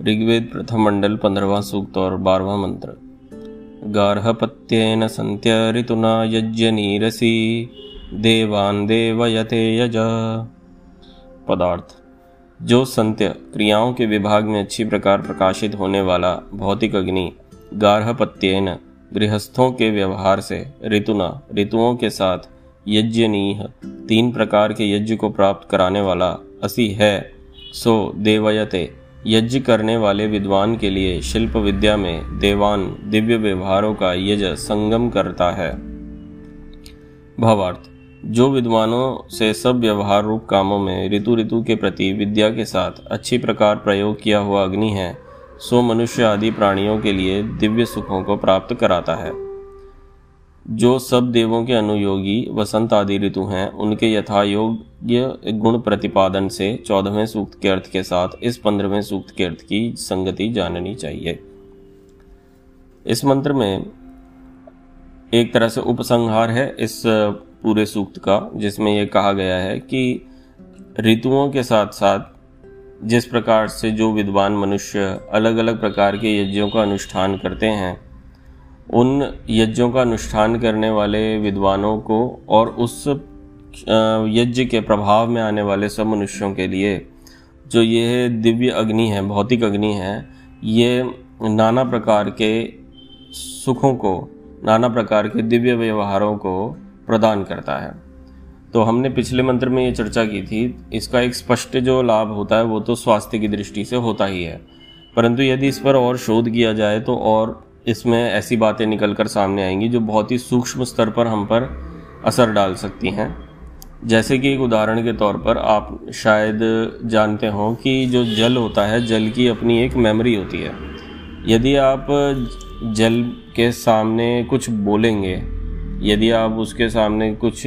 ऋग्वेद प्रथम मंडल पंद्रवा सूक्त और बारहवा मंत्र। गार्हपत्येन संत्य ऋतुना यज्ञ नीरसी, देवान देवयते यज। पदार्थ। जो संत्य क्रियाओं के विभाग में अच्छी प्रकार प्रकाशित होने वाला भौतिक अग्नि, गार्हपत्येन गृहस्थों के व्यवहार से ऋतुना, ऋतुओं के साथ यज्ञनीह, तीन प्रकार के यज्ञ को प्राप्त कराने वाला असी है, सो देवयते, यज्ञ करने वाले विद्वान के लिए शिल्प विद्या में देवान दिव्य व्यवहारों का यज संगम करता है। भावार्थ, जो विद्वानों से सब व्यवहार रूप कामों में ऋतु ऋतु के प्रति विद्या के साथ अच्छी प्रकार प्रयोग किया हुआ अग्नि है, सो मनुष्य आदि प्राणियों के लिए दिव्य सुखों को प्राप्त कराता है। जो सब देवों के अनुयोगी वसंत आदि ऋतु हैं, उनके यथा योग्य गुण प्रतिपादन से चौदहवें सूक्त के अर्थ के साथ इस पंद्रहवें सूक्त के अर्थ की संगति जाननी चाहिए। इस मंत्र में एक तरह से उपसंहार है इस पूरे सूक्त का, जिसमें यह कहा गया है कि ऋतुओं के साथ साथ जिस प्रकार से जो विद्वान मनुष्य अलग अलग प्रकार के यज्ञों का अनुष्ठान करते हैं उन यज्ञों का अनुष्ठान करने वाले विद्वानों को और उस यज्ञ के प्रभाव में आने वाले सब मनुष्यों के लिए, जो ये दिव्य अग्नि है, भौतिक अग्नि है, ये नाना प्रकार के सुखों को, नाना प्रकार के दिव्य व्यवहारों को प्रदान करता है। तो हमने पिछले मंत्र में ये चर्चा की थी, इसका एक स्पष्ट जो लाभ होता है, वो तो स्वास्थ्य की दृष्टि से होता ही है। परंतु यदि इस पर और शोध किया जाए तो और इसमें ऐसी बातें निकल कर सामने आएँगी जो बहुत ही सूक्ष्म स्तर पर हम पर असर डाल सकती हैं। जैसे कि एक उदाहरण के तौर पर आप शायद जानते हो कि जो जल होता है, जल की अपनी एक मेमोरी होती है। यदि आप जल के सामने कुछ बोलेंगे, यदि आप उसके सामने कुछ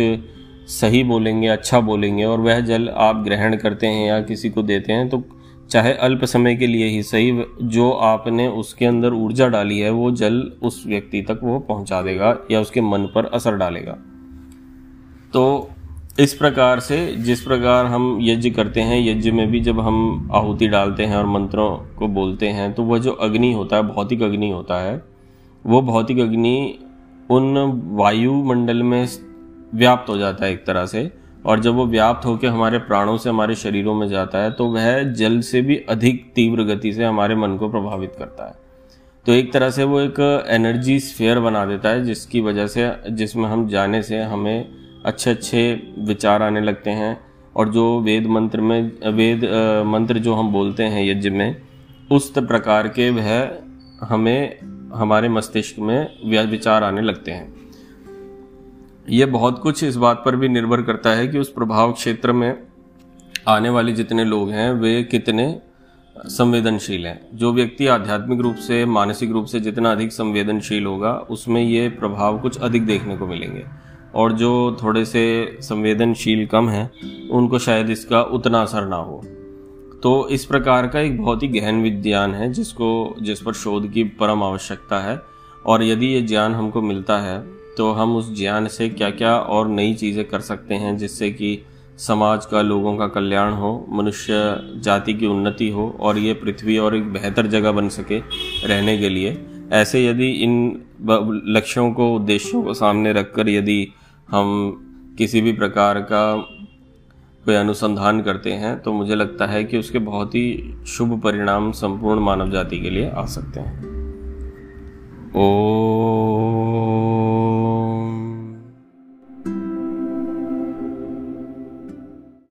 सही बोलेंगे अच्छा बोलेंगे और वह जल आप ग्रहण करते हैं या किसी को देते हैं तो चाहे अल्प समय के लिए ही सही, जो आपने उसके अंदर ऊर्जा डाली है, वो जल उस व्यक्ति तक वो पहुँचा देगा या उसके मन पर असर डालेगा। तो इस प्रकार से, जिस प्रकार हम यज्ञ करते हैं, यज्ञ में भी जब हम आहुति डालते हैं और मंत्रों को बोलते हैं तो वह जो अग्नि होता है, भौतिक अग्नि होता है, वो भौतिक अग्नि उन वायुमंडल में व्याप्त हो जाता है एक तरह से। और जब वो व्याप्त होकर हमारे प्राणों से, हमारे शरीरों में जाता है तो वह जल से भी अधिक तीव्र गति से हमारे मन को प्रभावित करता है। तो एक तरह से वो एक एनर्जी स्फेयर बना देता है, जिसकी वजह से, जिसमें हम जाने से हमें अच्छे अच्छे विचार आने लगते हैं। और जो वेद मंत्र में, वेद मंत्र जो हम बोलते हैं यज्ञ में, उस प्रकार के वह हमें, हमारे मस्तिष्क में विचार आने लगते हैं। ये बहुत कुछ इस बात पर भी निर्भर करता है कि उस प्रभाव क्षेत्र में आने वाले जितने लोग हैं, वे कितने संवेदनशील हैं। जो व्यक्ति आध्यात्मिक रूप से, मानसिक रूप से जितना अधिक संवेदनशील होगा, उसमें ये प्रभाव कुछ अधिक देखने को मिलेंगे। और जो थोड़े से संवेदनशील कम हैं, उनको शायद इसका उतना असर ना हो। तो इस प्रकार का एक बहुत ही गहन विज्ञान है, जिसको, जिस पर शोध की परम आवश्यकता है। और यदि ये ज्ञान हमको मिलता है तो हम उस ज्ञान से क्या क्या और नई चीज़ें कर सकते हैं जिससे कि समाज का, लोगों का कल्याण हो, मनुष्य जाति की उन्नति हो और ये पृथ्वी और एक बेहतर जगह बन सके रहने के लिए। ऐसे यदि इन लक्ष्यों को, उद्देश्यों को सामने रखकर यदि हम किसी भी प्रकार का कोई अनुसंधान करते हैं तो मुझे लगता है कि उसके बहुत ही शुभ परिणाम संपूर्ण मानव जाति के लिए आ सकते हैं। ओ